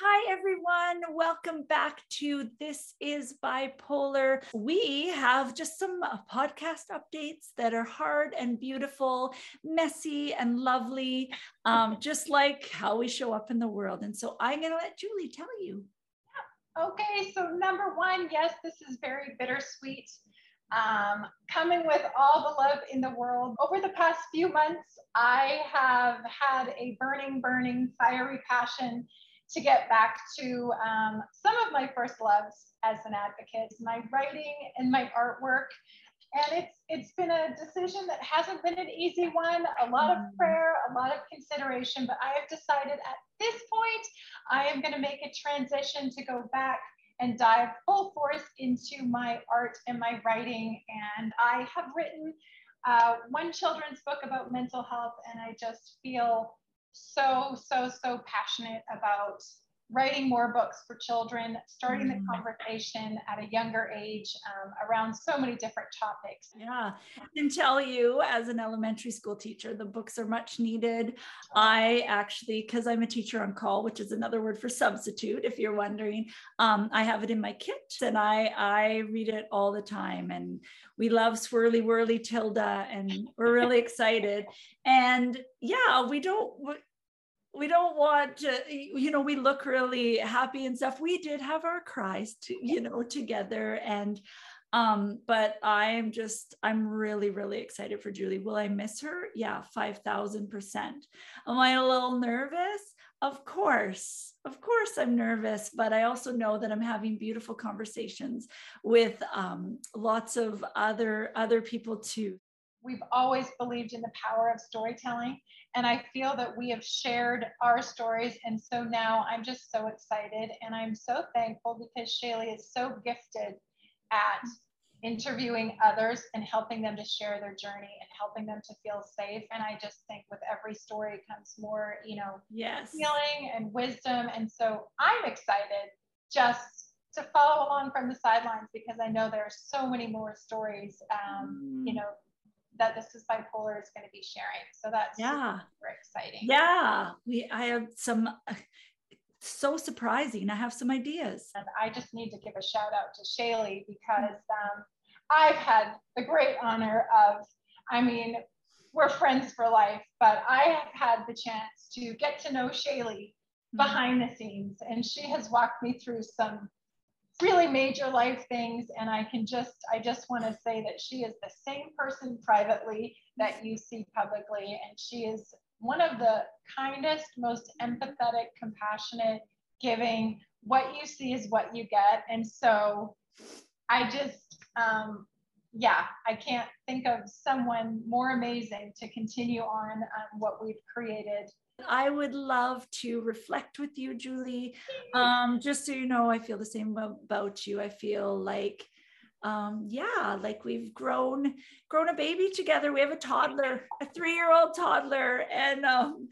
Hi, everyone. Welcome back to This is Bipolar. We have just some uh, podcast updates that are hard and beautiful, messy and lovely, um, just like how we show up in the world. And so I'm going to let Julie tell you. Okay, so number one, yes, this is very bittersweet. Um, coming with all the love in the world. Over the past few months, I have had a burning, burning, fiery passion to get back to um, some of my first loves as an advocate, my writing and my artwork. And it's it's been a decision that hasn't been an easy one, a lot of mm. prayer, a lot of consideration, but I have decided at this point, I am going to make a transition to go back and dive full force into my art and my writing. And I have written uh, one children's book about mental health, and I just feel so, so, so passionate about writing more books for children, starting the conversation at a younger age um, around so many different topics. Yeah, I can tell you as an elementary school teacher, the books are much needed. I actually, because I'm a teacher on call, which is another word for substitute, if you're wondering, um, I have it in my kit and I I read it all the time. And we love Swirly Whirly Tilda, and we're really excited. And yeah, we don't we don't want to you know we look really happy and stuff. We did have our cries to you know together and um but i'm just i'm really really excited for julie. Will i miss her? Yeah 5000% am i a little nervous? Of course of course i'm nervous but i also know that i'm having beautiful conversations with um, lots of other other people too we've always believed in the power of storytelling. And I feel that we have shared our stories. And so now I'm just so excited and I'm so thankful because Shaley is so gifted at interviewing others and helping them to share their journey and helping them to feel safe. And I just think with every story comes more, you know, yes. healing and wisdom. And so I'm excited just to follow along from the sidelines because I know there are so many more stories, um, mm. you know, that this is bipolar is going to be sharing. So that's yeah, super exciting. Yeah, we I have some so surprising. I have some ideas. And I just need to give a shout out to Shaley because um, I've had the great honor of, I mean, we're friends for life, but I have had the chance to get to know Shaley mm-hmm. behind the scenes, and she has walked me through some really major life things and i can just i just want to say that she is the same person privately that you see publicly and she is one of the kindest most empathetic compassionate giving what you see is what you get and so i just um, yeah i can't think of someone more amazing to continue on um, what we've created I would love to reflect with you, Julie. Um, just so you know, I feel the same about you. I feel like, um, yeah, like we've grown, grown a baby together. We have a toddler, a three-year-old toddler, and um,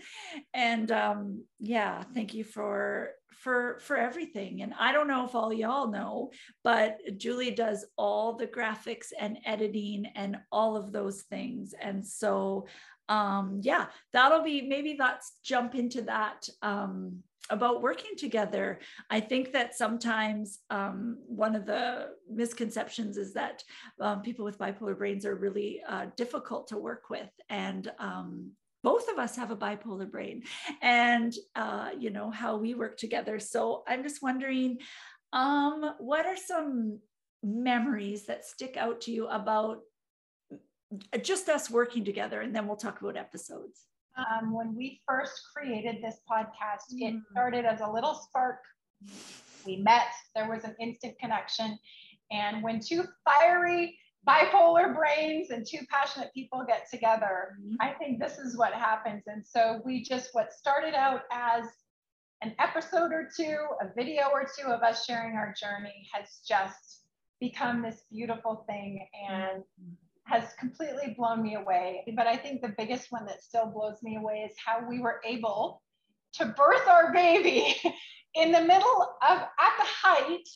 and um, yeah, thank you for for for everything. And I don't know if all y'all know, but Julie does all the graphics and editing and all of those things, and so um, yeah, that'll be maybe let's jump into that um, about working together. I think that sometimes um, one of the misconceptions is that um, people with bipolar brains are really uh, difficult to work with. And um, both of us have a bipolar brain and uh, you know how we work together so i'm just wondering um, what are some memories that stick out to you about just us working together and then we'll talk about episodes. Um, when we first created this podcast mm. it started as a little spark. We met there was an instant connection and when two fiery bipolar brains and two passionate people get together mm. i think this is what happens. And so we just what started out as an episode or two a video or two of us sharing our journey has just become this beautiful thing. And mm has completely blown me away. But I think the biggest one that still blows me away is how we were able to birth our baby in the middle of, at the height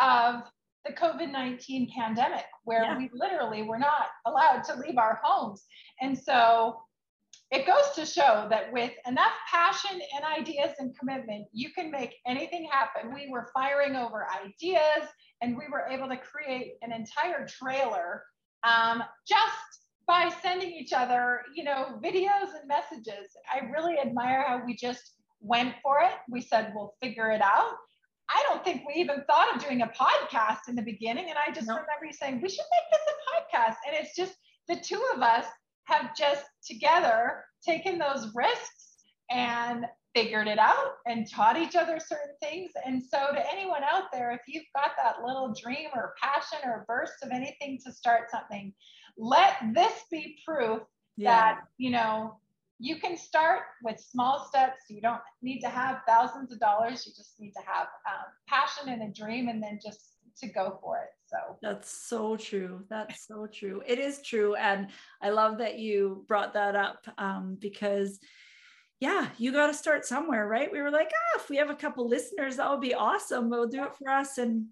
of the COVID 19 pandemic, where yeah. we literally were not allowed to leave our homes. And so it goes to show that with enough passion and ideas and commitment, you can make anything happen. We were firing over ideas and we were able to create an entire trailer um, just by sending each other, you know, videos and messages. I really admire how we just went for it. We said, we'll figure it out. I don't think we even thought of doing a podcast in the beginning. And I just nope. remember you saying, we should make this a podcast. And it's just the two of us have just together taken those risks and figured it out and taught each other certain things. And so, to anyone out there, if you've got that little dream or passion or burst of anything to start something, let this be proof yeah. that, you know, you can start with small steps. You don't need to have thousands of dollars. You just need to have um, passion and a dream and then just to go for it. So that's so true. That's so true. It is true. And I love that you brought that up um, because yeah, you got to start somewhere, right? We were like, ah, if we have a couple listeners, that would be awesome. We'll do it for us. And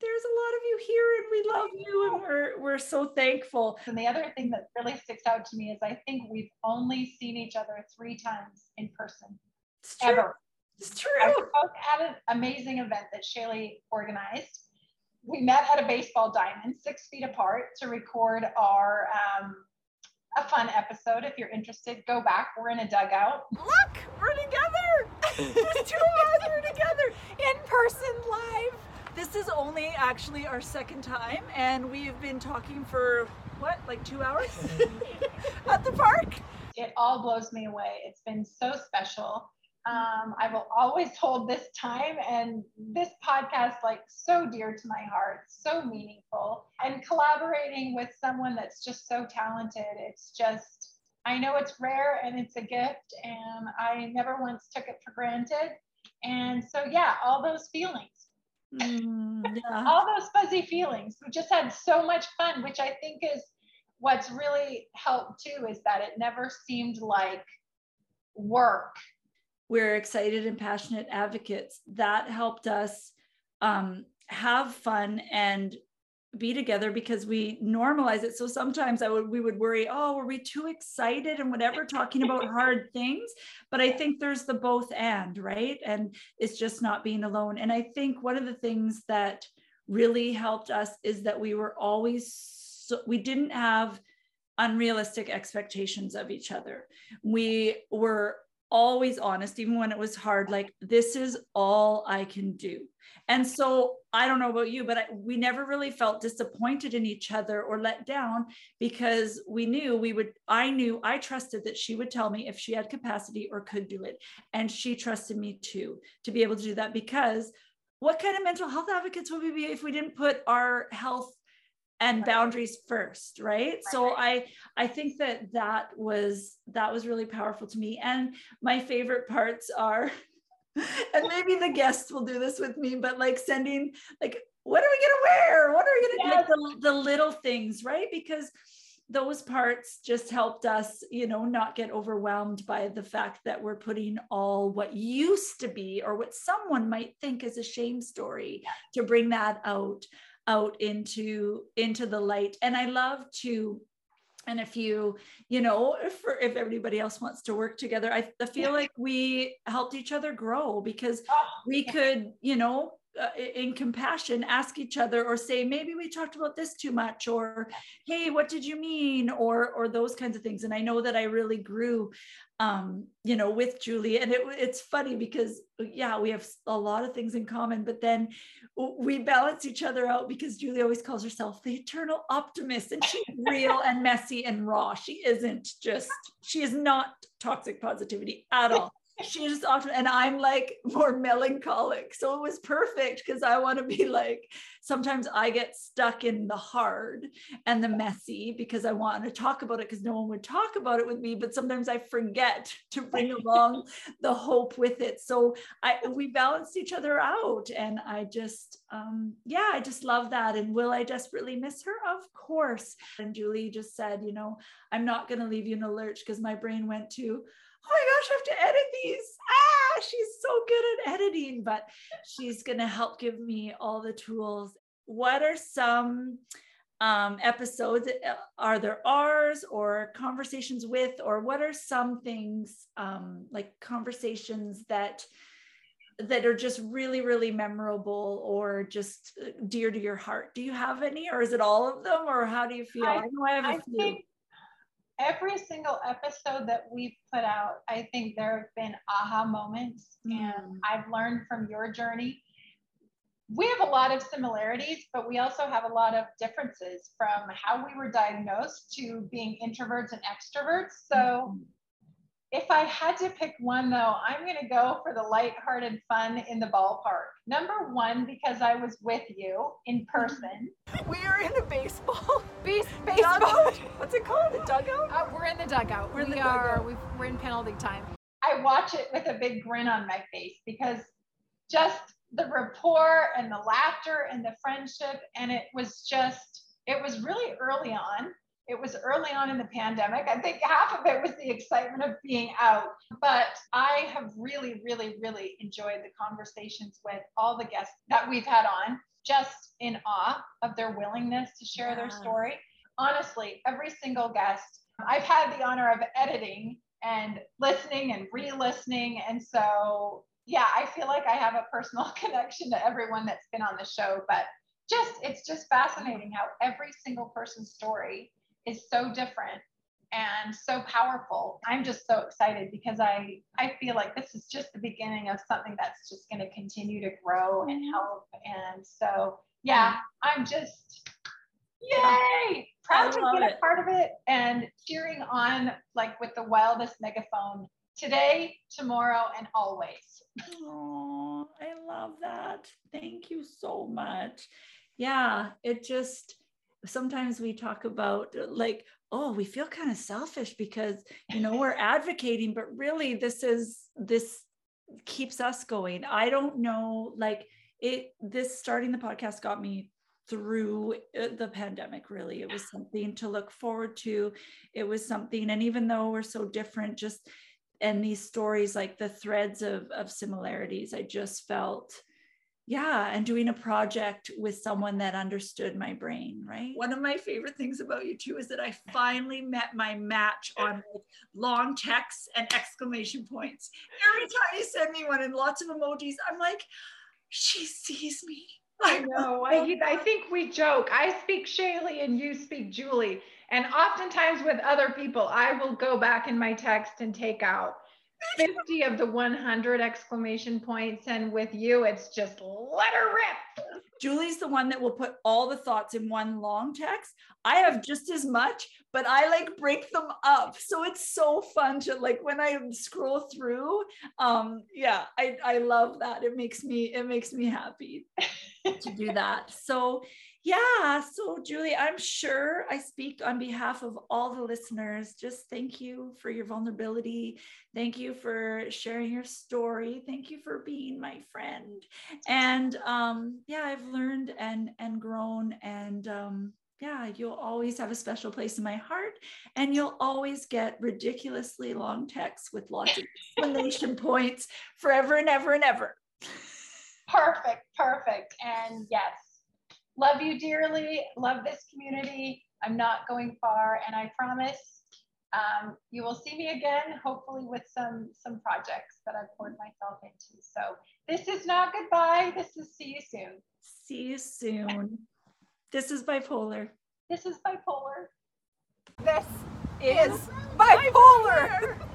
there's a lot of you here and we love you and we're we're so thankful. And the other thing that really sticks out to me is I think we've only seen each other three times in person. It's true. Ever. It's true. I spoke at an amazing event that Shaley organized we met at a baseball diamond six feet apart to record our um, a fun episode. If you're interested, go back. We're in a dugout. Look, we're together. There's two of us. We're together in person, live. This is only actually our second time, and we've been talking for what, like two hours at the park. It all blows me away. It's been so special. Um, I will always hold this time and this podcast like so dear to my heart, so meaningful. And collaborating with someone that's just so talented, it's just, I know it's rare and it's a gift, and I never once took it for granted. And so, yeah, all those feelings. Mm, yeah. all those fuzzy feelings. We just had so much fun, which I think is what's really helped too, is that it never seemed like work we're excited and passionate advocates. That helped us um, have fun and be together because we normalize it. So sometimes I would we would worry, oh, were we too excited and whatever, talking about hard things. But I think there's the both and, right? And it's just not being alone. And I think one of the things that really helped us is that we were always so, we didn't have unrealistic expectations of each other. We were always honest, even when it was hard, like, this is all I can do. And so I don't know about you, but I, we never really felt disappointed in each other or let down because we knew we would, I knew, I trusted that she would tell me if she had capacity or could do it. And she trusted me too to be able to do that because what kind of mental health advocates would we be if we didn't put our health and boundaries first right? So i i think that that was that was really powerful to me. And my favorite parts are and maybe the guests will do this with me but like sending like what are we going to wear? What are we going to yes. like the, the little things right? Because those parts just helped us you know not get overwhelmed by the fact that we're putting all what used to be or what someone might think is a shame story to bring that out out into into the light and i love to and if you you know if, if everybody else wants to work together i, I feel yeah. like we helped each other grow because oh, we yeah. could you know uh, in compassion ask each other or say maybe we talked about this too much or hey what did you mean or or those kinds of things and i know that i really grew um, you know, with Julie. And it, it's funny because, yeah, we have a lot of things in common, but then we balance each other out because Julie always calls herself the eternal optimist and she's real and messy and raw. She isn't just, she is not toxic positivity at all she just often and i'm like more melancholic. So it was perfect because i want to be like sometimes i get stuck in the hard and the messy because i want to talk about it because no one would talk about it with me but sometimes i forget to bring along the hope with it. So i we balanced each other out and i just um yeah i just love that. And will i desperately miss her? Of course. And julie just said you know i'm not going to leave you in a lurch because my brain went to my gosh, I have to edit these. Ah, she's so good at editing, but she's going to help give me all the tools. What are some um, episodes uh, are there ours or conversations with or what are some things um, like conversations that that are just really really memorable or just uh, dear to your heart do you have any or is it all of them or how do you feel i, I know i have a I few every single episode that we've put out i think there have been aha moments mm. and i've learned from your journey we have a lot of similarities, but we also have a lot of differences from how we were diagnosed to being introverts and extroverts. So, mm-hmm. If I had to pick one, though, I'm going to go for the lighthearted fun in the ballpark. Number one, because I was with you in mm-hmm. person. We are in the baseball. Base, baseball. Dugout. What's it called? The dugout? Uh, we're in the dugout. We're in we the are. Dugout. We're in penalty time. I watch it with a big grin on my face because just the rapport and the laughter and the friendship. And it was just, it was really early on. It was early on in the pandemic. I think half of it was the excitement of being out. But I have really, really, really enjoyed the conversations with all the guests that we've had on, just in awe of their willingness to share yeah. their story. Honestly, every single guest, I've had the honor of editing and listening and re listening. And so yeah, I feel like I have a personal connection to everyone that's been on the show, but just it's just fascinating how every single person's story is so different and so powerful. I'm just so excited because I I feel like this is just the beginning of something that's just going to continue to grow and mm-hmm. help. And so yeah, I'm just yay proud to it. a part of it and cheering on like with the wildest megaphone today, tomorrow, and always. Oh, I love that. Thank you so much. Yeah, it just sometimes we talk about like, oh, we feel kind of selfish because, you know, we're advocating, but really this is this keeps us going. I don't know, like it, this starting the podcast got me through uh, the pandemic really. It was something to look forward to. It was something and even though we're so different just and these stories like the threads of, of similarities i just felt yeah and doing a project with someone that understood my brain right one of my favorite things about you too is that i finally met my match on like long texts and exclamation points every time you send me one and lots of emojis i'm like she sees me I know. I, I think we joke. I speak Shaley and you speak Julie. And oftentimes with other people, I will go back in my text and take out 50 of the 100 exclamation points. And with you, it's just let her rip. Julie's the one that will put all the thoughts in one long text. I have just as much, but I like break them up. So it's so fun to like when I scroll through. Um, yeah, I, I love that. It makes me, it makes me happy to do that. So yeah. So, Julie, I'm sure I speak on behalf of all the listeners. Just thank you for your vulnerability. Thank you for sharing your story. Thank you for being my friend. And um, yeah, I've learned and and grown. And um, yeah, you'll always have a special place in my heart. And you'll always get ridiculously long texts with lots of explanation points forever and ever and ever. Perfect, perfect. And yes, love you dearly, love this community. I'm not going far, and I promise um, you will see me again, hopefully with some some projects that I've poured myself into. So this is not goodbye. This is see you soon. See you soon. This is bipolar. This is bipolar. This is bipolar. bipolar.